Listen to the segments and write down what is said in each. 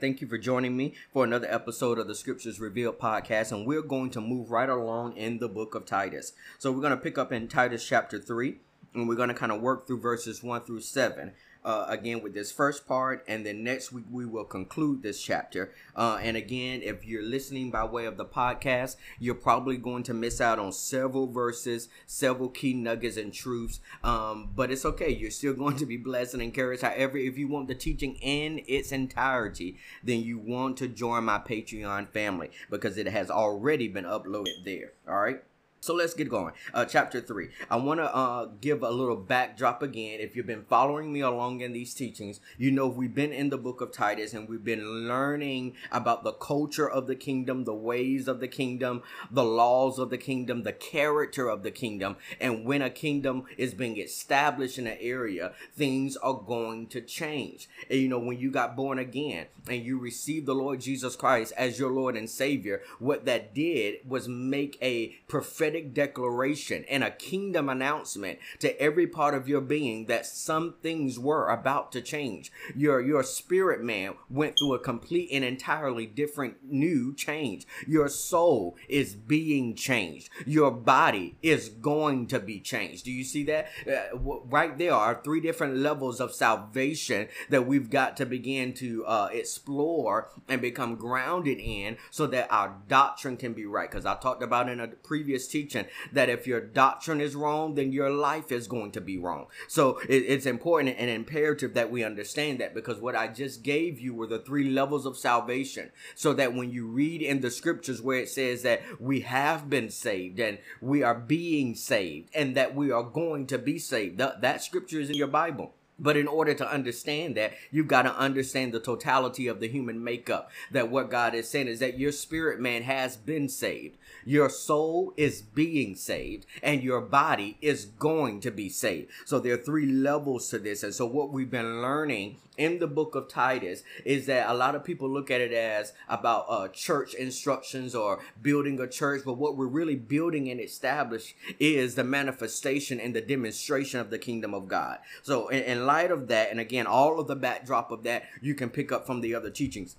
Thank you for joining me for another episode of the Scriptures Revealed podcast. And we're going to move right along in the book of Titus. So we're going to pick up in Titus chapter 3, and we're going to kind of work through verses 1 through 7 uh, again with this first part, and then next week we will conclude this chapter. Uh, and again, if you're listening by way of the podcast, you're probably going to miss out on several verses, several key nuggets and truths. Um, but it's okay; you're still going to be blessed and encouraged. However, if you want the teaching in its entirety, then you want to join my Patreon family because it has already been uploaded there. All right. So let's get going. Uh, chapter 3. I want to uh, give a little backdrop again. If you've been following me along in these teachings, you know we've been in the book of Titus and we've been learning about the culture of the kingdom, the ways of the kingdom, the laws of the kingdom, the character of the kingdom. And when a kingdom is being established in an area, things are going to change. And you know, when you got born again and you received the Lord Jesus Christ as your Lord and Savior, what that did was make a prophetic prophetic declaration and a kingdom announcement to every part of your being that some things were about to change. Your your spirit man went through a complete and entirely different new change. Your soul is being changed. Your body is going to be changed. Do you see that? Uh, right there are three different levels of salvation that we've got to begin to uh, explore and become grounded in so that our doctrine can be right. Because I talked about in a previous teaching teaching that if your doctrine is wrong, then your life is going to be wrong. So it, it's important and imperative that we understand that because what I just gave you were the three levels of salvation. So that when you read in the scriptures where it says that we have been saved and we are being saved and that we are going to be saved, that, that scripture is in your Bible. But in order to understand that, you've got to understand the totality of the human makeup. That what God is saying is that your spirit man has been saved. Your soul is being saved and your body is going to be saved. So there are three levels to this. And so what we've been learning in the book of Titus is that a lot of people look at it as about uh, church instructions or building a church, but what we're really building and establishing is the manifestation and the demonstration of the kingdom of God. So in light of that, and again, all of the backdrop of that, you can pick up from the other teachings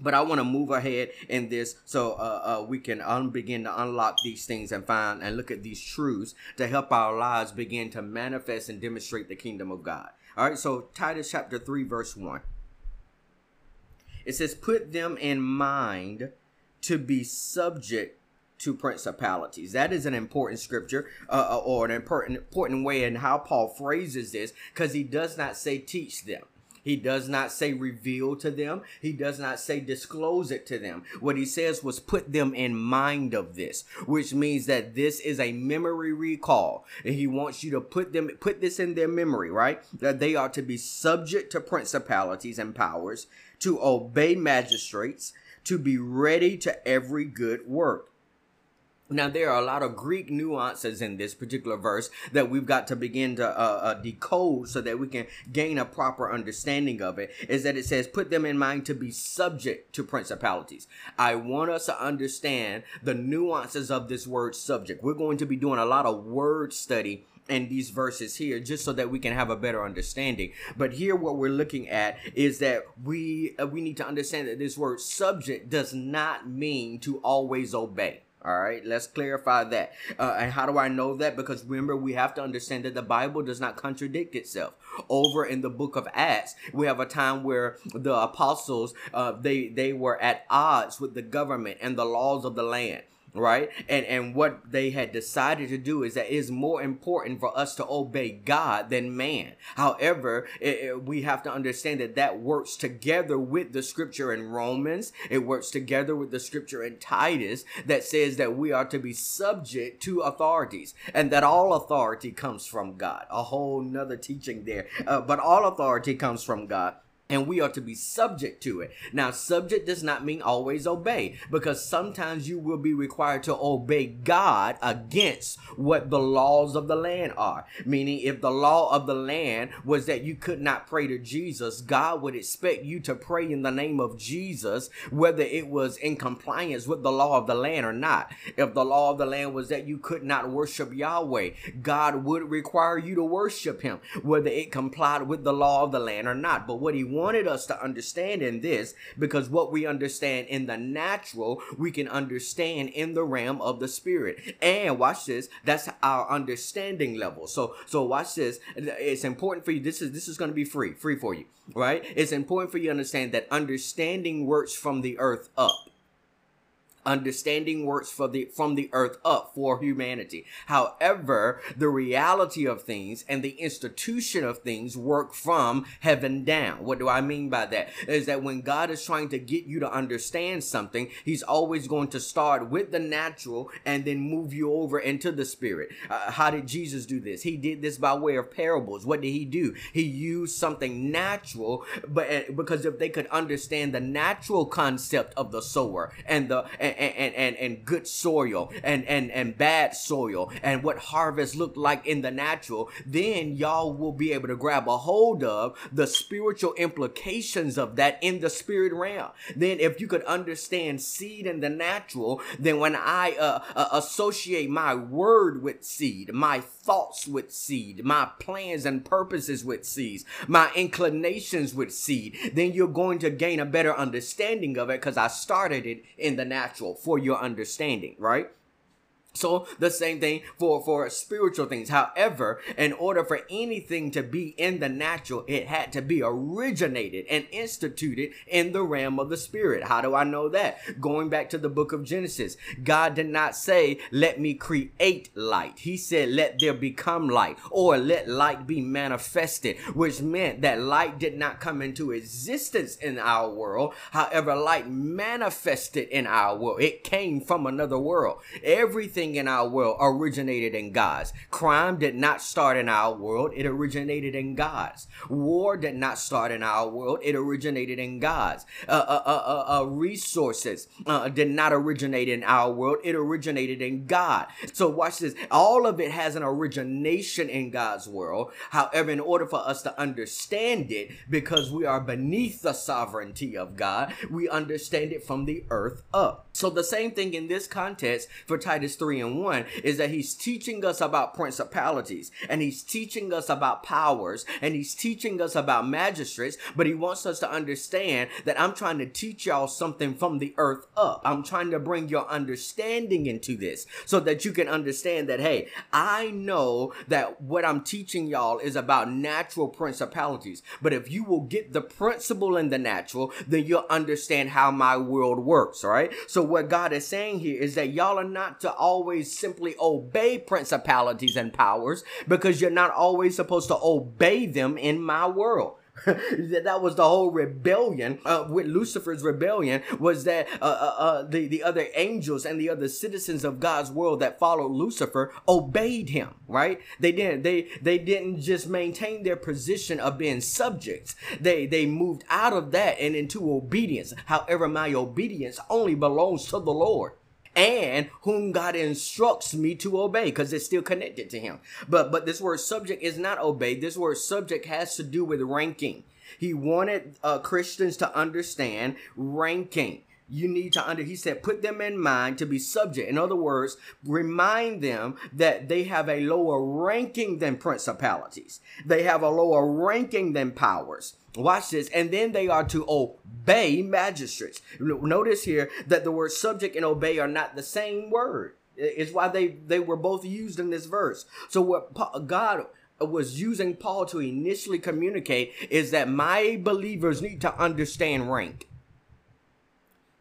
but I want to move ahead in this so uh, uh, we can un- begin to unlock these things and find and look at these truths to help our lives begin to manifest and demonstrate the kingdom of God. All right, so Titus chapter 3, verse 1. It says, Put them in mind to be subject to principalities. That is an important scripture uh, uh or an important, important way in how Paul phrases this because he does not say teach them. He does not say reveal to them. He does not say disclose it to them. What he says was put them in mind of this, which means that this is a memory recall. And he wants you to put them put this in their memory, right? That they are to be subject to principalities and powers, to obey magistrates, to be ready to every good work now, there are a lot of Greek nuances in this particular verse that we've got to begin to uh, uh, decode so that we can gain a proper understanding of it. Is that it says, put them in mind to be subject to principalities. I want us to understand the nuances of this word subject. We're going to be doing a lot of word study in these verses here just so that we can have a better understanding but here what we're looking at is that we uh, we need to understand that this word subject does not mean to always obey all right, let's clarify that. Uh, and how do I know that? Because remember, we have to understand that the Bible does not contradict itself. Over in the book of Acts, we have a time where the apostles uh, they they were at odds with the government and the laws of the land right? And and what they had decided to do is that it is more important for us to obey god than man. However it, it, we have to understand that that works together with the scripture in romans. It works together with the scripture in titus that says that we are to be subject to authorities and that all authority comes from god. A whole nother teaching there. Uh, but all authority comes from god and we are to be subject to it. Now, subject does not mean always obey because sometimes you will be required to obey God against what the laws of the land are. Meaning, if the law of the land was that you could not pray to Jesus, God would expect you to pray in the name of Jesus, whether it was in compliance with the law of the land or not. If the law of the land was that you could not worship Yahweh, God would require you to worship Him, whether it complied with the law of the land or not. But what He wanted us to understand in this because what we understand in the natural, we can understand in the realm of the spirit. And watch this, that's our understanding level. So so watch this. It's important for you. This is this is going to be free, free for you, right? It's important for you to understand that understanding works from the earth up understanding works for the from the earth up for humanity. However the reality of things and the institution of things work from heaven down. What do i mean by that? Is that when god is trying to get you to understand something he's always going to start with the natural and then move you over into the spirit. Uh, how did jesus do this? He did this by way of parables. What did he do? He used something natural but uh, because if they could understand the natural concept of the sower and the and, and, and, and good soil and, and, and bad soil and what harvest looked like in the natural, then y'all will be able to grab a hold of the spiritual implications of that in the spirit realm. Then if you could understand seed in the natural, then when I uh, uh, associate my word with seed, my thoughts with seed, my plans and purposes with seeds, my inclinations with seed, then you're going to gain a better understanding of it because I started it in the natural for your understanding, right? So the same thing for, for spiritual things. However, in order for anything to be in the natural, it had to be originated and instituted in the realm of the spirit. How do I know that? Going back to the book of Genesis, God did not say, let me create light. He said, let there become light or let light be manifested, which meant that light did not come into existence in our world. However, light manifested in our world. It came from another world. Everything everything in our world originated in God's. Crime did not start in our world, it originated in God's. War did not start in our world, it originated in God's. Uh, uh, uh, uh, resources did not originate in our world, it originated in God. So, watch this. All of it has an origination in God's world. However, in order for us to understand it, because we are beneath the sovereignty of God, we understand it from the earth up. So, the same thing in this context for Titus 3 3 and 1 is that he's teaching us about principalities and he's teaching us about powers and he's teaching us about magistrates, but he wants us to understand that I'm trying to teach y'all something from the earth up. I'm trying to bring your understanding into this so that you can understand that, hey, I know that what I'm teaching y'all is about natural principalities, but if you will get the principle in the natural, then you'll understand how my world works, all right? So what God is saying here is that y'all are not to always always simply obey principalities and powers because you're not always supposed to obey them in my world. that was the whole rebellion uh, with Lucifer's rebellion was that uh, uh, uh, the the other angels and the other citizens of God's world that followed Lucifer obeyed him. Right? They didn't. They they didn't just maintain their position of being subjects. They they moved out of that and into obedience. However, my obedience only belongs to the Lord and whom God instructs me to obey because it's still connected to him. But but this word subject is not obey. This word subject has to do with ranking. He wanted uh, Christians to understand ranking. You need to under, he said, put them in mind to be subject. In other words, remind them that they have a lower ranking than principalities. They have a lower ranking than powers. Watch this. And then they are to obey magistrates. Notice here that the word subject and obey are not the same word. It's why they, they were both used in this verse. So what God was using Paul to initially communicate is that my believers need to understand rank.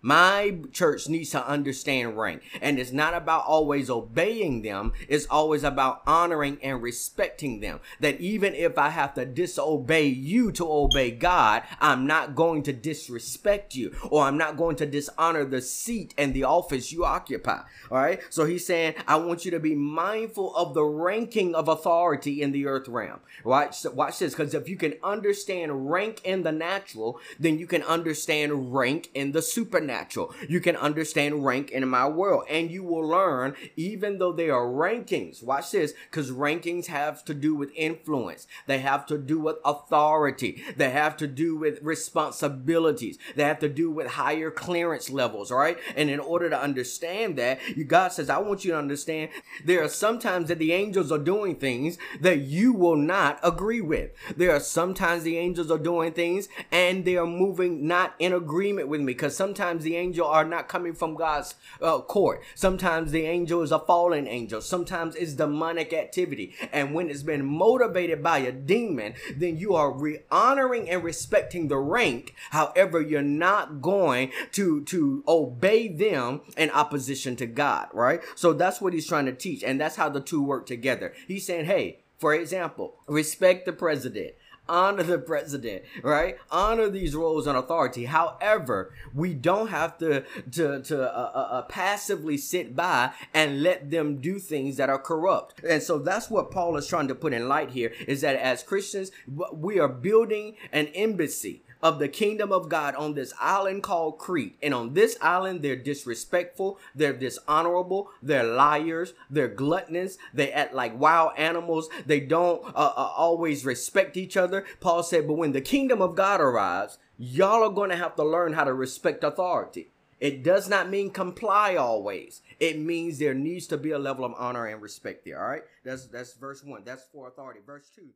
My church needs to understand rank. And it's not about always obeying them, it's always about honoring and respecting them. That even if I have to disobey you to obey God, I'm not going to disrespect you or I'm not going to dishonor the seat and the office you occupy. All right. So he's saying, I want you to be mindful of the ranking of authority in the earth realm. So watch this. Because if you can understand rank in the natural, then you can understand rank in the supernatural supernatural. You can understand rank in my world, and you will learn, even though they are rankings. Watch this, because rankings have to do with influence. They have to do with authority. They have to do with responsibilities. They have to do with higher clearance levels, right? And in order to understand that, you God says, I want you to understand there are sometimes that the angels are doing things that you will not agree with. There are sometimes the angels are doing things and they are moving not in agreement with me because sometimes the angel are not coming from God's uh, court. Sometimes the angel is a fallen angel. Sometimes it's demonic activity. And when it's been motivated by a demon, then you are re- honoring and respecting the rank. However, you're not going to, to obey them in opposition to God, right? So that's what he's trying to teach. And that's how the two work together. He's saying, hey, for example, respect the president honor the president, right? Honor these roles and authority. However, we don't have to to to uh, uh, uh, passively sit by and let them do things that are corrupt. And so that's what Paul is trying to put in light here is that as Christians, we are building an embassy of the kingdom of God on this island called Crete. And on this island, they're disrespectful, they're dishonorable, they're liars, they're gluttonous, they act like wild animals, they don't uh, uh, always respect each other. Paul said, But when the kingdom of God arrives, y'all are going to have to learn how to respect authority. It does not mean comply always. It means there needs to be a level of honor and respect there. All right. That's that's verse one. That's for authority. Verse two.